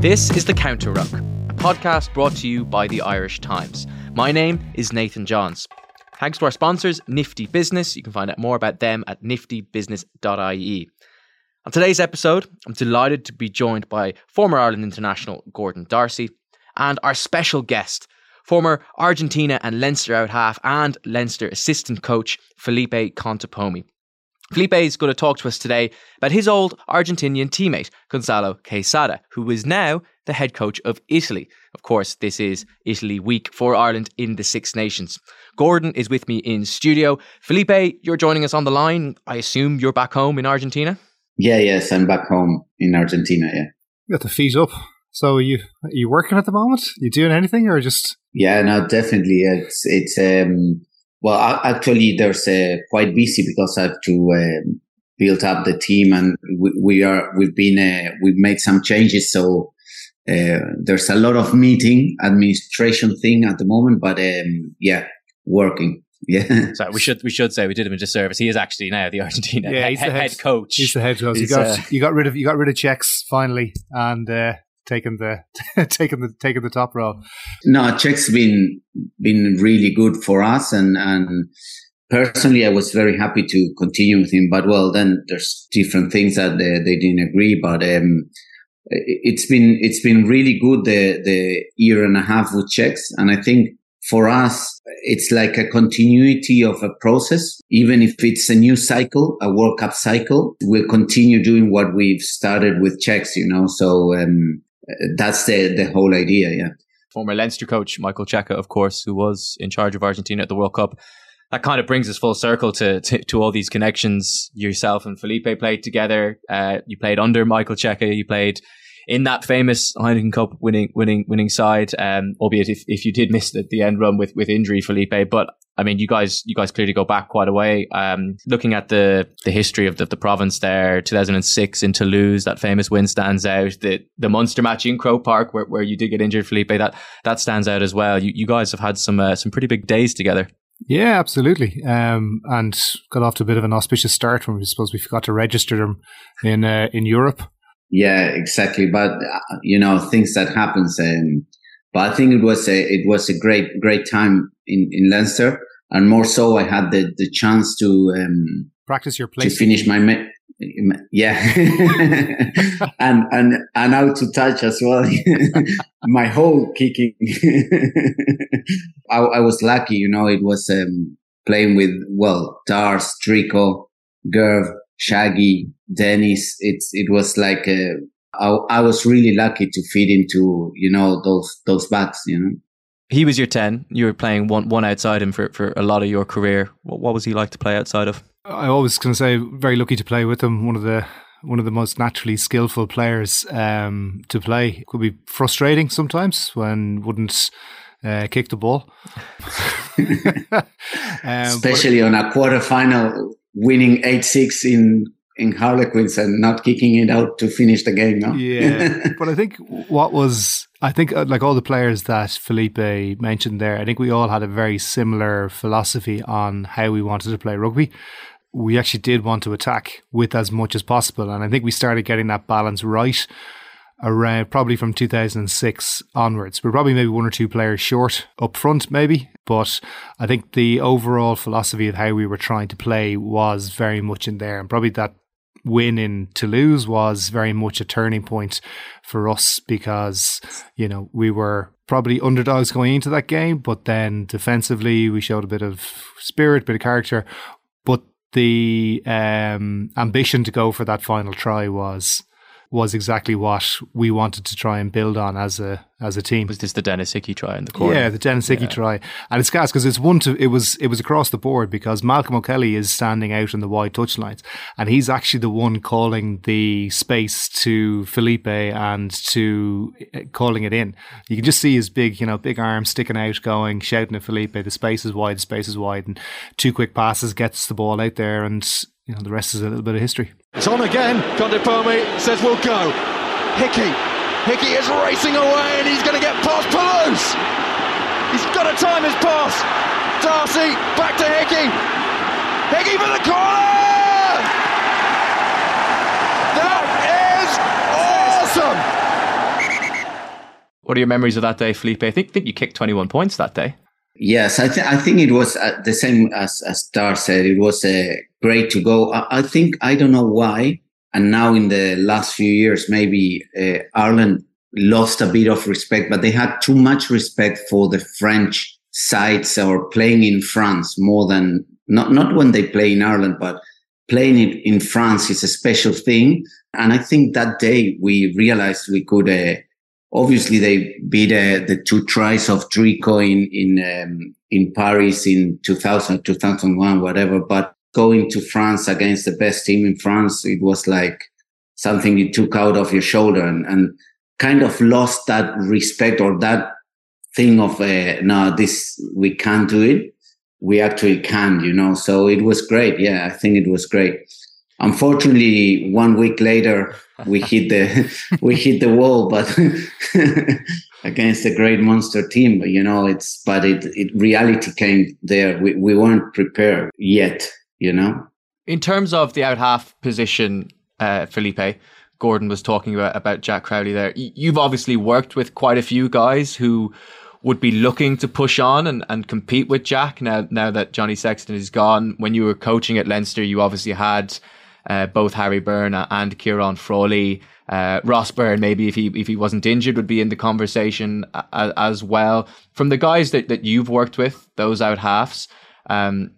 This is The Counter Ruck, a podcast brought to you by the Irish Times. My name is Nathan Johns. Thanks to our sponsors, Nifty Business. You can find out more about them at niftybusiness.ie. On today's episode, I'm delighted to be joined by former Ireland international Gordon D'Arcy and our special guest, former Argentina and Leinster out half and Leinster assistant coach Felipe Contepomi. Felipe is going to talk to us today about his old Argentinian teammate, Gonzalo Quesada, who is now the head coach of Italy. Of course, this is Italy week for Ireland in the Six Nations. Gordon is with me in studio. Felipe, you're joining us on the line. I assume you're back home in Argentina? Yeah, yes, I'm back home in Argentina, yeah. You got the feet up. So are you are you working at the moment? Are you doing anything or just Yeah, no, definitely. It's it's um well, actually, there's uh, quite busy because I have to um, build up the team, and we, we are we've been uh, we've made some changes. So uh, there's a lot of meeting administration thing at the moment, but um, yeah, working. Yeah. So we should we should say we did him a disservice. He is actually now the Argentina yeah, head, he's the head, head coach. He's the head coach. You got you got rid of you got rid of Cheiks finally, and uh, taking the taking the taking the top role. No, Cheik's been been really good for us, and and personally, I was very happy to continue with him. But well, then there's different things that they, they didn't agree. But um, it's been it's been really good the the year and a half with Cheiks, and I think for us, it's like a continuity of a process. Even if it's a new cycle, a World Cup cycle, we'll continue doing what we've started with Cheiks, you know. So um, that's the the whole idea. Yeah. Former Leinster coach Michael Cheika, of course, who was in charge of Argentina at the World Cup. That kind of brings us full circle to, to, to all these connections. Yourself and Felipe played together. Uh, you played under Michael Cheika. You played in that famous Heineken Cup winning winning winning side. Um, albeit if, if you did miss the, the end run with with injury, Felipe. But I mean, you guys you guys clearly go back quite a way. Um, looking at the the history of the, the province there, 2006 in Toulouse, that famous win stands out. The the Munster match in Croke Park where, where you did get injured, Felipe, that that stands out as well. You you guys have had some uh, some pretty big days together. Yeah, absolutely. Um, and got off to a bit of an auspicious start when we suppose we forgot to register them in uh, in Europe. Yeah, exactly. But you know, things that happens. Um, but I think it was a it was a great great time in in Leinster, and more so, I had the the chance to um, practice your place to finish my. Ma- yeah, and and and out to touch as well. my whole kicking. I, I, was lucky, you know. It was um, playing with well, Dars, Drico, Gerv, Shaggy, Denis. It's it was like a, I, I was really lucky to fit into you know those those backs. You know, he was your ten. You were playing one one outside him for, for a lot of your career. What, what was he like to play outside of? I always can say very lucky to play with him. One of the one of the most naturally skillful players um, to play. Could be frustrating sometimes when wouldn't uh, kick the ball, um, especially on a quarter final winning 8-6 in in Harlequins and not kicking it out to finish the game. No? Yeah, but I think what was I think uh, like all the players that Felipe mentioned there, I think we all had a very similar philosophy on how we wanted to play rugby. We actually did want to attack with as much as possible, and I think we started getting that balance right around probably from 2006 onwards. We're probably maybe one or two players short up front, maybe, but I think the overall philosophy of how we were trying to play was very much in there, and probably that win in Toulouse was very much a turning point for us because you know we were probably underdogs going into that game, but then defensively we showed a bit of spirit, a bit of character, but the um, ambition to go for that final try was was exactly what we wanted to try and build on as a as a team. Was this the Denis Hickie try in the corner? Yeah, the Denis Hickie yeah. try, and it's gas because it's one to it was it was across the board because Malcolm O'Kelly is standing out in the wide touch lines, and he's actually the one calling the space to Felipe and to uh, calling it in. You can just see his big you know big arms sticking out, going shouting at Felipe. The space is wide, the space is wide, and two quick passes gets the ball out there, and you know the rest is a little bit of history. It's on again. Contepomi says we'll go. Hickie. Hickie is racing away and he's going to get past Pelous. He's got to time his pass. D'Arcy back to Hickie. Hickie for the corner. That is awesome. What are your memories of that day, Felipe? I think, think you kicked 21 points that day. Yes, I, th- I think it was uh, the same as, as Dar said. It was uh, great to go. I, I, think, I don't know why. And now in the last few years, maybe uh, Ireland lost a bit of respect, but they had too much respect for the French sides or playing in France more than not, not when they play in Ireland, but playing it in France is a special thing. And I think that day we realized we could, uh, obviously they beat uh, the two tries of Drico in in um, in Paris in 2000 2001 whatever but going to France against the best team in France it was like something you took out of your shoulder and, and kind of lost that respect or that thing of uh, no this we can't do it. We actually can you know so it was great. Yeah I think it was great unfortunately one week later we hit the we hit the wall but against a great Munster team you know it's but it, it reality came there. We, we weren't prepared yet you know? In terms of the out half position uh, felipe gordon was talking about about jack crowley there. You've obviously worked with quite a few guys who would be looking to push on and, and compete with Jack. Now now that Johnny Sexton is gone. When you were coaching at Leinster, you obviously had uh, both Harry Byrne and Ciarán Frawley. Uh, Ross Byrne, maybe if he if he wasn't injured, would be in the conversation as, as well. From the guys that, that you've worked with, those out halves, um,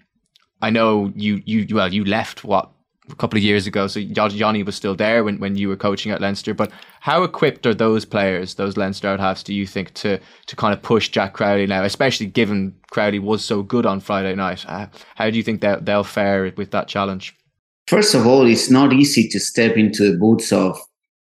I know you you well you left what a couple of years ago, so Johnny was still there when, when you were coaching at Leinster. But how equipped are those players, those Leinster out halves, do you think to to kind of push Jack Crowley now, especially given Crowley was so good on Friday night? Uh, how do you think that they'll fare with that challenge? First of all, it's not easy to step into the boots of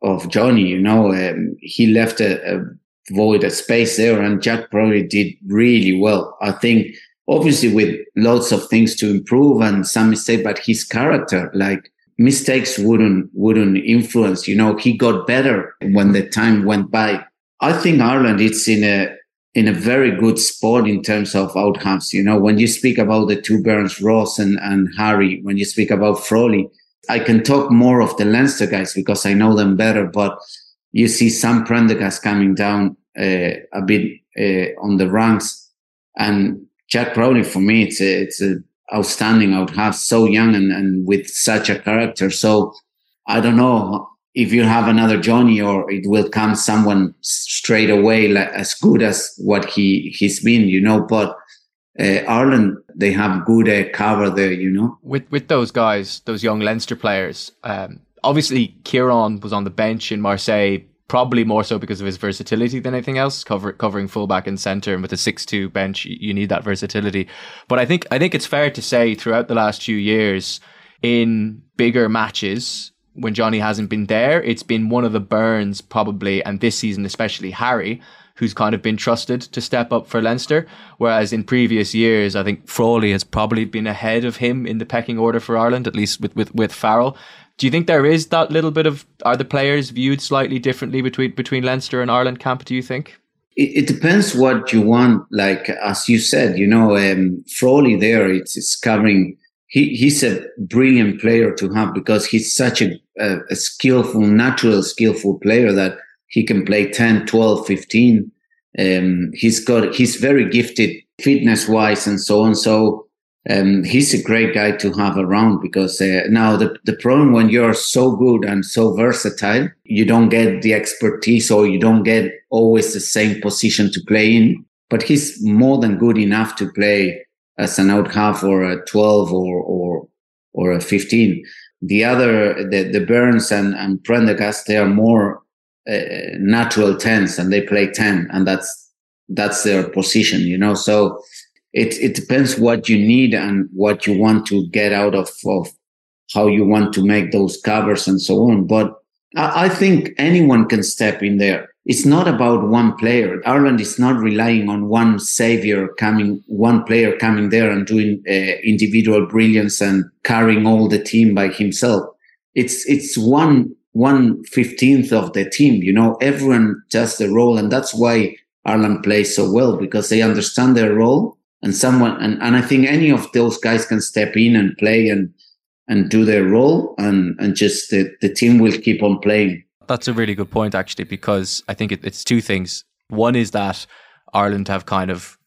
of Johnny. You know, um, he left a, a, void, a space there, and Jack probably did really well. I think, obviously, with lots of things to improve and some mistake, but his character, like mistakes, wouldn't wouldn't influence. You know, he got better when the time went by. I think Ireland, it's in a in a very good spot in terms of outcomes. You know, when you speak about the two Byrnes, Ross and, and Harry, when you speak about Frawley, I can talk more of the Leinster guys because I know them better, but you see Sam Prendergast coming down uh, a bit uh, on the ranks and Jack Crowley for me, it's a, it's a outstanding out half so young and, and with such a character. So I don't know if you have another Johnny or it will come someone straight away like, as good as what he he's been, you know. But uh, Ireland, they have good uh, cover there, you know. With with those guys, those young Leinster players, um, obviously Ciarán was on the bench in Marseille, probably more so because of his versatility than anything else, cover, covering fullback and centre. And with a six-two bench, you need that versatility. But I think I think it's fair to say throughout the last few years, in bigger matches, when Johnny hasn't been there, it's been one of the Byrnes probably, and this season especially Harry, who's kind of been trusted to step up for Leinster. Whereas in previous years, I think Frawley has probably been ahead of him in the pecking order for Ireland, at least with, with, with Farrell. Do you think there is that little bit of are the players viewed slightly differently between between Leinster and Ireland camp? Do you think? It, depends what you want. Like as you said, you know, um, Frawley there, it's, it's covering he, he's a brilliant player to have because he's such a, a, a, skillful, natural, skillful player that he can play 10, 12, 15. Um, he's got, he's very gifted fitness wise and so on. So, um, he's a great guy to have around because uh, now the, the problem when you're so good and so versatile, you don't get the expertise or you don't get always the same position to play in. But he's more than good enough to play as an out half or a 12 or, or, or a 15. The other, the, the Byrnes and, and Prendergast, they are more uh, natural 10s and they play 10 and that's, that's their position, you know? So it, it depends what you need and what you want to get out of, of how you want to make those covers and so on. But I, I think anyone can step in there it's not about one player. Ireland is not relying on one savior coming, one player coming there and doing uh, individual brilliance and carrying all the team by himself. It's, it's one, one fifteenth of the team. You know, everyone does the role. And that's why Ireland plays so well because they understand their role and someone, and, and I think any of those guys can step in and play and, and do their role and, and just the, the team will keep on playing. That's a really good point, actually, because I think it, it's two things. One is that Ireland have kind of,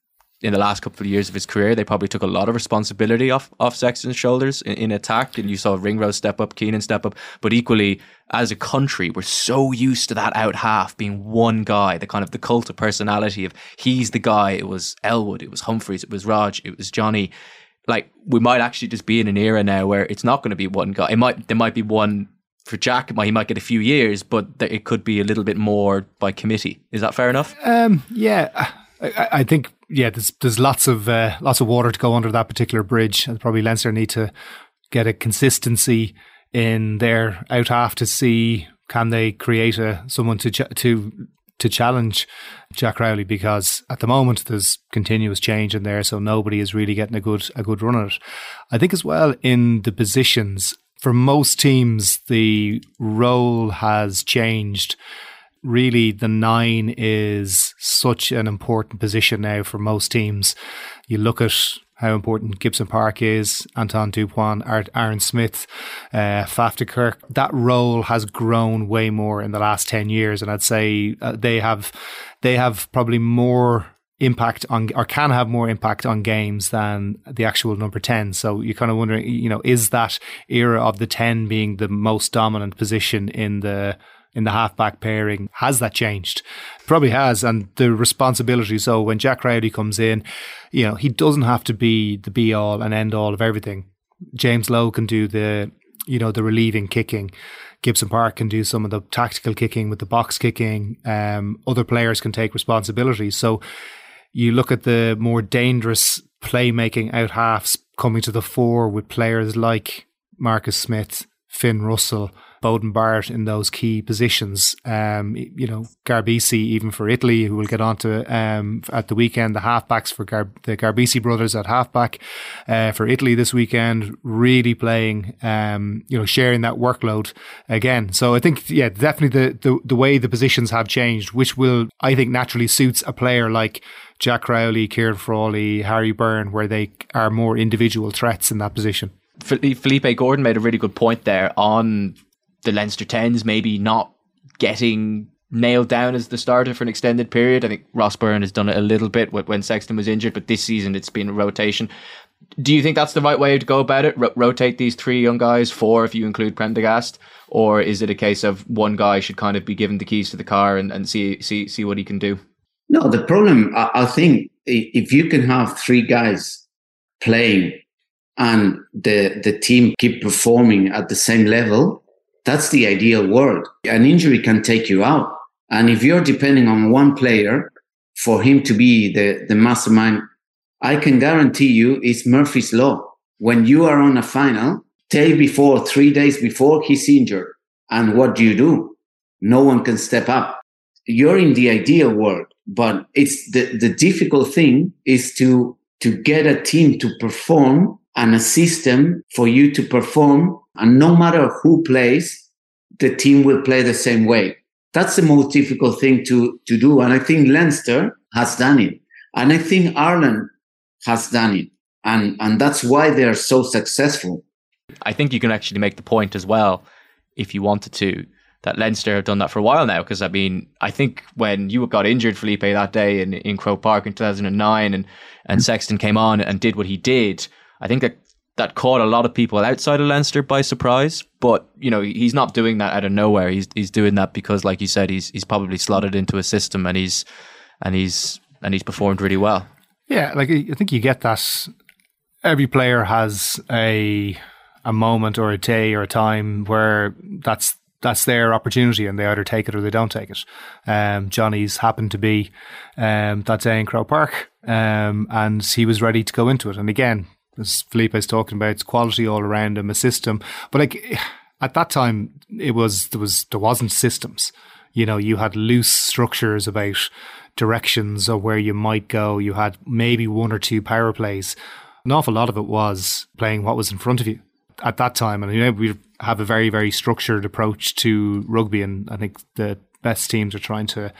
in the last couple of years of his career, they probably took a lot of responsibility off, off Sexton's shoulders in, in attack. And you saw Ringrose step up, Keenan step up. But equally, as a country, we're so used to that out half being one guy, the kind of the cult of personality of he's the guy. It was Elwood, it was Humphreys, it was Rog, it was Johnny. Like we might actually just be in an era now where it's not going to be one guy. It might there might be one for Jack, he might get a few years, but it could be a little bit more by committee. Is that fair enough? Um, yeah, I, I, think yeah. There's there's lots of uh, lots of water to go under that particular bridge, and probably Leinster need to get a consistency in their out half to see can they create a someone to ch- to to challenge Jack Crowley because at the moment there's continuous change in there, so nobody is really getting a good a good run at it. I think as well in the positions for most teams, the role has changed. Really, the nine is such an important position now for most teams. You look at how important Gibson Park is, Antoine Dupont, Aaron Smith, uh, Faf de Klerk. That role has grown way more in the last 10 years. And I'd say uh, they have, they have probably more impact on or can have more impact on games than the actual number 10 so you're kind of wondering you know is that era of the 10 being the most dominant position in the in the halfback pairing? Has that changed? Probably has and the responsibility so when Jack Crowley comes in you know he doesn't have to be the be all and end all of everything. James Lowe can do the you know the relieving kicking. Gibson Park can do some of the tactical kicking with the box kicking. Um, other players can take responsibility so you look at the more dangerous playmaking out halves coming to the fore with players like Marcus Smith, Finn Russell, Beauden Barrett in those key positions. Um, you know, Garbisi, even for Italy, who will get on to um, at the weekend, the halfbacks for Gar- the Garbisi brothers at halfback uh, for Italy this weekend, really playing, um, you know, sharing that workload again. So I think, yeah, definitely the, the, the way the positions have changed, which will, I think, naturally suits a player like Jack Crowley, Kieran Frawley, Harry Byrne, where they are more individual threats in that position. Felipe Gordon made a really good point there on the Leinster 10s maybe not getting nailed down as the starter for an extended period. I think Ross Byrne has done it a little bit when Sexton was injured, but this season it's been a rotation. Do you think that's the right way to go about it? rotate these three young guys, four if you include Prendergast, or is it a case of one guy should kind of be given the keys to the car and, and see see see what he can do? No, the problem, I, I think, if you can have three guys playing and the the team keep performing at the same level, that's the ideal world. An injury can take you out, and if you're depending on one player for him to be the the mastermind, I can guarantee you it's Murphy's law. When you are on a final, day before, three days before, he's injured, and what do you do? No one can step up. You're in the ideal world but it's the, the difficult thing is to to get a team to perform and a system for you to perform and no matter who plays the team will play the same way. That's the most difficult thing to to do. And i think leinster has done it. And i think ireland has done it. And and that's why they are so successful. I think you can actually make the point as well if you wanted to that Leinster have done that for a while now. Because I mean, I think when you got injured, Felipe, that day in, in Croke Park in 2009, and and Sexton came on and did what he did, I think that that caught a lot of people outside of Leinster by surprise. But you know, he's not doing that out of nowhere. He's he's doing that because, like you said, he's he's probably slotted into a system and he's and he's and he's performed really well. Yeah, like I think you get that. Every player has a a moment or a day or a time where that's that's their opportunity and they either take it or they don't take it. Um, Johnny's happened to be um, that day in Croke Park um, and he was ready to go into it. And again, as Felipe is talking about, it's quality all around him, a system. But like at that time, it was there was there wasn't systems. You know, you had loose structures about directions of where you might go. You had maybe one or two power plays. An awful lot of it was playing what was in front of you at that time. And you know, we have a very, very structured approach to rugby. And I think the best teams are trying to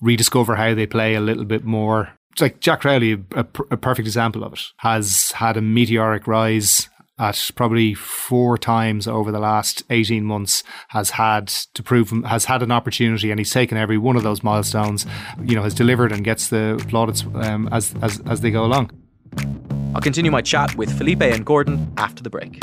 rediscover how they play a little bit more. Like Jack Crowley, a, a perfect example of it, has had a meteoric rise at probably four times over the last 18 months has had to prove has had an opportunity and he's taken every one of those milestones you know has delivered and gets the plaudits um, as, as as they go along. I'll continue my chat with Felipe and Gordon after the break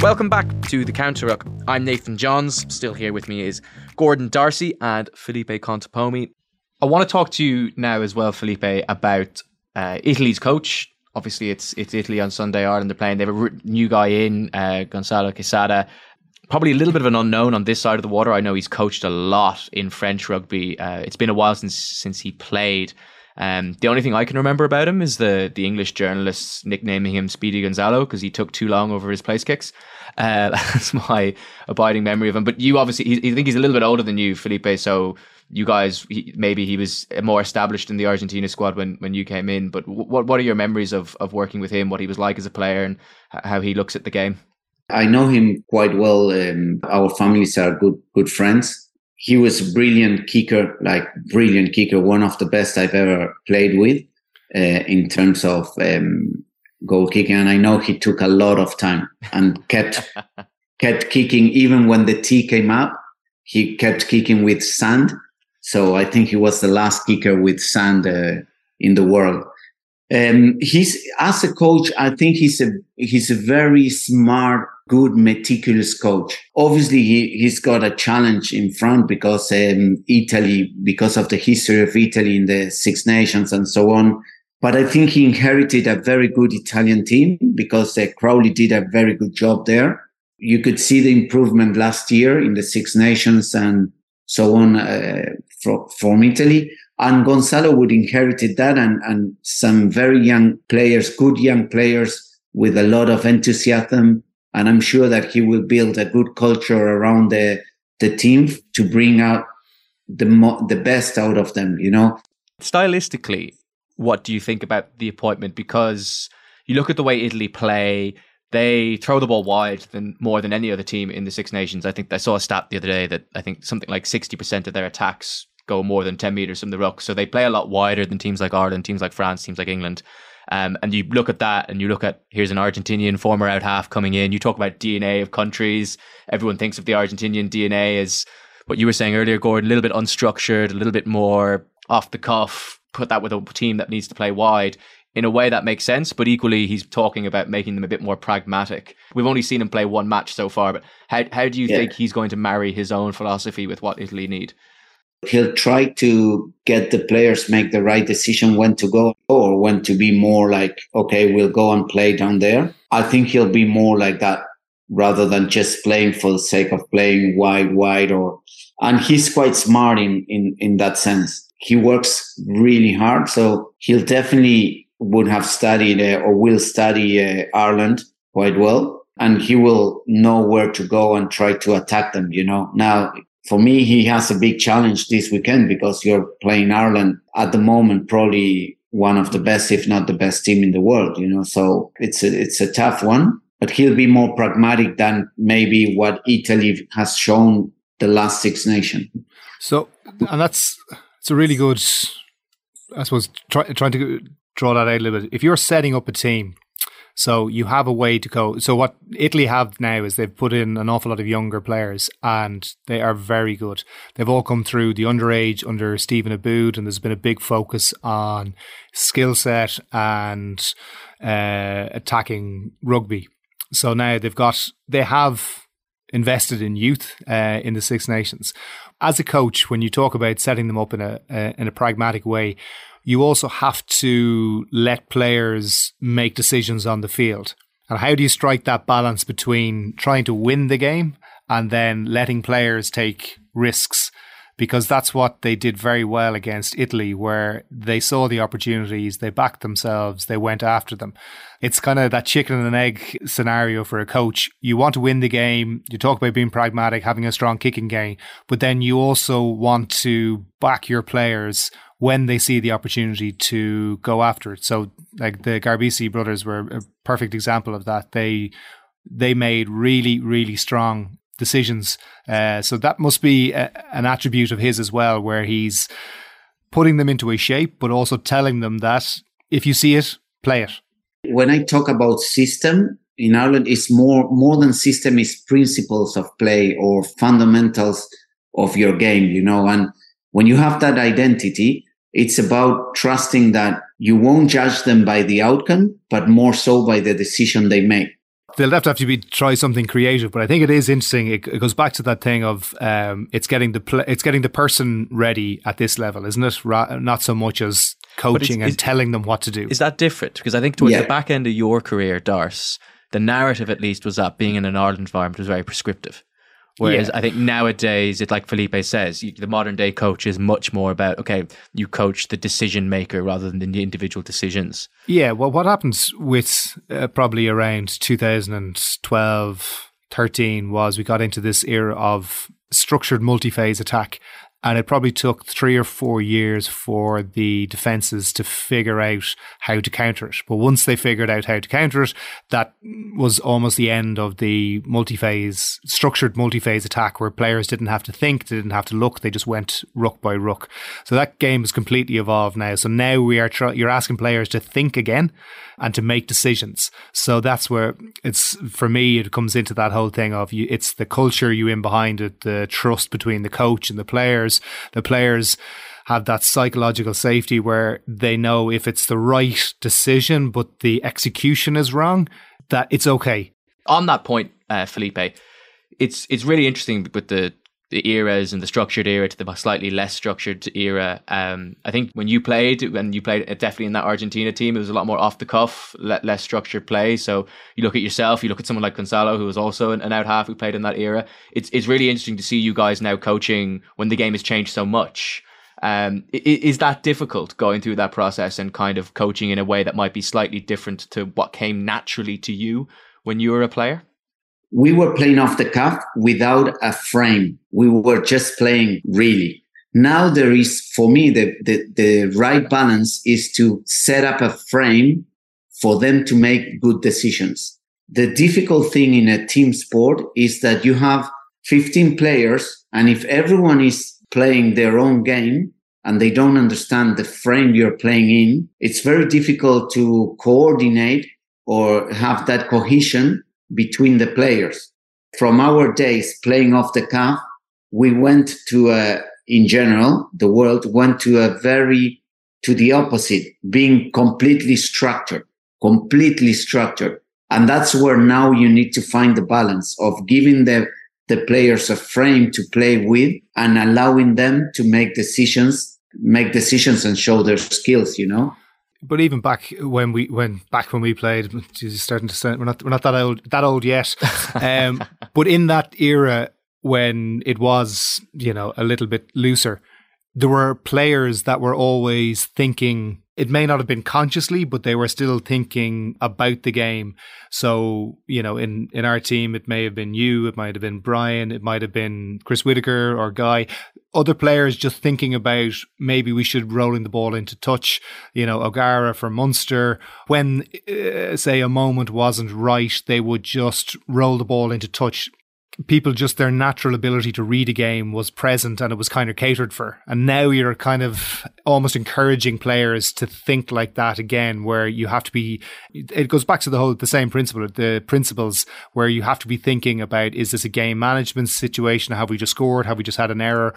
Welcome back to the Counter Ruck. I'm Nathan Johns. Still here with me is Gordon D'Arcy and Felipe Contepomi. I want to talk to you now as well, Felipe, about uh, Italy's coach. Obviously, it's it's Italy on Sunday. Ireland are playing. They have a new guy in, uh, Gonzalo Quesada. Probably a little bit of an unknown on this side of the water. I know he's coached a lot in French rugby. Uh, it's been a while since since he played. Um, the only thing I can remember about him is the the English journalists nicknaming him Speedy Gonzalo because he took too long over his place kicks. Uh, that's my abiding memory of him. But you obviously, he, I think he's a little bit older than you, Felipe. So you guys, he, maybe he was more established in the Argentina squad when, when you came in. But what what are your memories of of working with him? What he was like as a player and how he looks at the game? I know him quite well. Um, our families are good good friends he was a brilliant kicker, like brilliant kicker, one of the best I've ever played with uh, in terms of um, goal kicking. And I know he took a lot of time and kept kept kicking even when the tee came up. He kept kicking with sand. So I think he was the last kicker with sand uh, in the world. Um, he's as a coach, I think he's a he's a very smart good, meticulous coach. Obviously, he, he's got a challenge in front because um, Italy, because of the history of Italy in the Six Nations and so on. But I think he inherited a very good Italian team because uh, Crowley did a very good job there. You could see the improvement last year in the Six Nations and so on uh, from, from Italy. And Gonzalo would inherited that and, and some very young players, good young players with a lot of enthusiasm and I'm sure that he will build a good culture around the the team to bring out the mo- the best out of them. You know, stylistically, what do you think about the appointment? Because you look at the way Italy play. They throw the ball wide than more than any other team in the Six Nations. I think I saw a stat the other day that I think something like sixty percent of their attacks go more than ten meters from the ruck. So they play a lot wider than teams like Ireland, teams like France, teams like England. Um, and you look at that and you look at here's an Argentinian former out half coming in. You talk about DNA of countries. Everyone thinks of the Argentinian DNA as what you were saying earlier, Gordon, a little bit unstructured, a little bit more off the cuff, put that with a team that needs to play wide. In a way that makes sense, but equally he's talking about making them a bit more pragmatic. We've only seen him play one match so far, but how how do you yeah. think he's going to marry his own philosophy with what Italy need? He'll try to get the players make the right decision when to go or when to be more like, okay, we'll go and play down there. I think he'll be more like that rather than just playing for the sake of playing wide, wide or, and he's quite smart in, in, in that sense. He works really hard. So he'll definitely would have studied uh, or will study uh, Ireland quite well. And he will know where to go and try to attack them, you know. Now, for me, he has a big challenge this weekend because you're playing Ireland at the moment, probably one of the best, if not the best team in the world, you know. So it's a, it's a tough one, but he'll be more pragmatic than maybe what Italy has shown the last Six Nations. So, and that's, it's a really good, I suppose, try, trying to draw that out a little bit. If you're setting up a team so you have a way to go. So what Italy have now is they've put in an awful lot of younger players and they are very good. They've all come through the underage under Stephen Aboud and there's been a big focus on skill set and uh, attacking rugby. So now they've got, they have invested in youth uh, in the Six Nations. As a coach, when you talk about setting them up in a, uh, in a pragmatic way, you also have to let players make decisions on the field. And how do you strike that balance between trying to win the game and then letting players take risks? Because that's what they did very well against Italy, where they saw the opportunities, they backed themselves, they went after them. It's kind of that chicken and egg scenario for a coach. You want to win the game, you talk about being pragmatic, having a strong kicking game, but then you also want to back your players when they see the opportunity to go after it. So, like the Garbisi brothers were a perfect example of that. They they made really really strong decisions. Uh, so that must be a, an attribute of his as well, where he's putting them into a shape, but also telling them that if you see it, play it. When I talk about system in Ireland, it's more more than system is principles of play or fundamentals of your game, you know, and when you have that identity, it's about trusting that you won't judge them by the outcome, but more so by the decision they make. They'll have to have to be try something creative, but I think it is interesting. It, it goes back to that thing of um, it's getting the pl- it's getting the person ready at this level, isn't it? Ra- not so much as coaching and telling them what to do. Is that different? Because I think towards yeah. the back end of your career, Darce, the narrative at least was that being in an Ireland environment was very prescriptive. Whereas yeah. I think nowadays, it's like Felipe says, you, the modern day coach is much more about, okay, you coach the decision maker rather than the individual decisions. Yeah, well, what happens with uh, probably around 2012, 13 was we got into this era of structured multi phase attack and it probably took three or four years for the defenses to figure out how to counter it. But once they figured out how to counter it, that was almost the end of the multi-phase, structured multi-phase attack where players didn't have to think, they didn't have to look, they just went ruck by ruck. So that game has completely evolved now. So now we are, tr- you're asking players to think again and to make decisions. So that's where it's for me. It comes into that whole thing of you. It's the culture you in behind it, the trust between the coach and the players. The players have that psychological safety where they know if it's the right decision, but the execution is wrong, that it's okay. On that point, uh, Felipe, it's it's really interesting with the the eras and the structured era to the slightly less structured era. Um, I think when you played, when you played definitely in that Argentina team, it was a lot more off the cuff, less structured play. So you look at yourself, you look at someone like Gonzalo, who was also an, out half who played in that era. It's it's really interesting to see you guys now coaching when the game has changed so much. Um, is that difficult going through that process and kind of coaching in a way that might be slightly different to what came naturally to you when you were a player? We were playing off the cuff without a frame. We were just playing really. Now there is, for me, the, the, the right balance is to set up a frame for them to make good decisions. The difficult thing in a team sport is that you have 15 players and if everyone is playing their own game and they don't understand the frame you're playing in, it's very difficult to coordinate or have that cohesion between the players. From our days playing off the cuff, we went to a, in general, the world went to a very, to the opposite, being completely structured, completely structured. And that's where now you need to find the balance of giving the, the players a frame to play with and allowing them to make decisions, make decisions and show their skills, you know? But even back when we when back when we played, Jesus, starting to sound we're not we're not that old that old yet. Um, but in that era when it was you know a little bit looser, there were players that were always thinking it may not have been consciously, but they were still thinking about the game. So, you know, in, in our team, it may have been you, it might have been Brian, it might have been Chris Whitaker or Guy. Other players just thinking about maybe we should rolling the ball into touch, you know, O'Gara for Munster. When, uh, say, a moment wasn't right, they would just roll the ball into touch people just their natural ability to read a game was present and it was kind of catered for. And now you're kind of almost encouraging players to think like that again, where you have to be, it goes back to the whole, the same principle, the principles where you have to be thinking about, is this a game management situation? Have we just scored? Have we just had an error?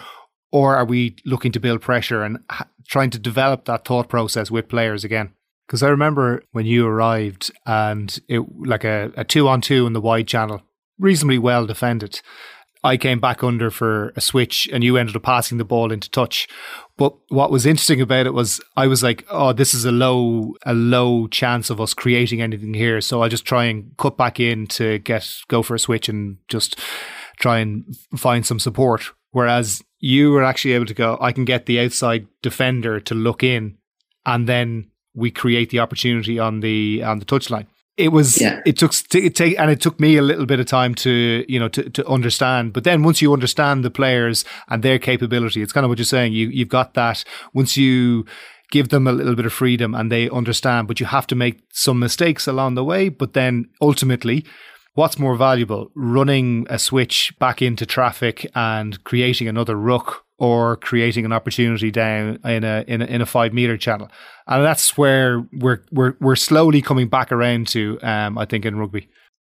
Or are we looking to build pressure and trying to develop that thought process with players again? Because I remember when you arrived and it like a, a two on two in the wide channel reasonably well defended. I came back under for a switch and you ended up passing the ball into touch. But what was interesting about it was I was like, oh, this is a low, a low chance of us creating anything here. So I'll just try and cut back in to get, go for a switch and just try and find some support. Whereas you were actually able to go, I can get the outside defender to look in and then we create the opportunity on the, on the touchline it was yeah. it took it take and it took me a little bit of time to you know to, to understand but then once you understand the players and their capability it's kind of what you're saying you you've got that once you give them a little bit of freedom and they understand but you have to make some mistakes along the way but then ultimately what's more valuable running a switch back into traffic and creating another ruck or creating an opportunity down in a in a, in a five meter channel, and that's where we're we're we're slowly coming back around to. Um, I think in rugby.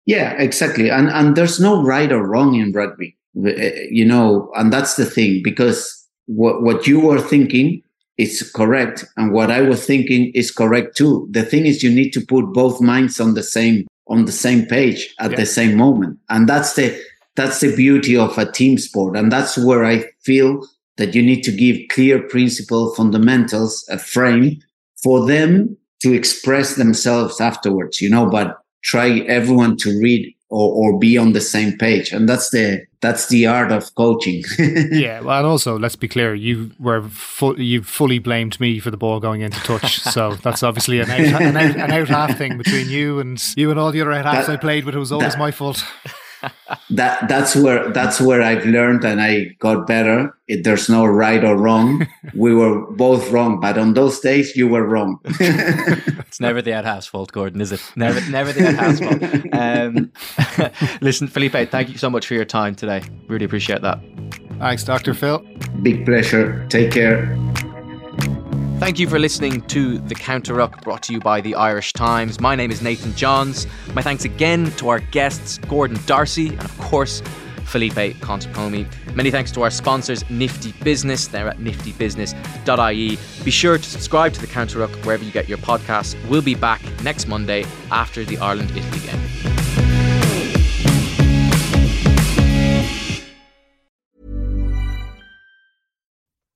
Yeah, exactly, and and there's no right or wrong in rugby, you know, and that's the thing because what what you were thinking is correct, and what I was thinking is correct too. The thing is, you need to put both minds on the same on the same page at yeah. the same moment, and that's the that's the beauty of a team sport. And that's where I feel that you need to give clear principle fundamentals, a frame for them to express themselves afterwards, you know, but try everyone to read or, or be on the same page. And that's the, that's the art of coaching. yeah. Well, and also let's be clear, you were fu- you fully blamed me for the ball going into touch. so that's obviously an out, an out, an out half thing between you and you and all the other out halves I played, but it was always that, my fault that that's where that's where I've learned and I got better. It, there's no right or wrong. we were both wrong, but on those days you were wrong. it's never the out fault, Gordon, is it? Never, never the out fault. Um, listen, Felipe, thank you so much for your time today. Really appreciate that. Thanks, Doctor Phil. Big pleasure. Take care. Thank you for listening to The Counter Ruck, brought to you by the Irish Times. My name is Nathan Johns. My thanks again to our guests, Gordon D'Arcy, and of course, Felipe Contepomi. Many thanks to our sponsors, Nifty Business. They're at niftybusiness.ie. Be sure to subscribe to The Counter Ruck wherever you get your podcasts. We'll be back next Monday after the Ireland Italy game.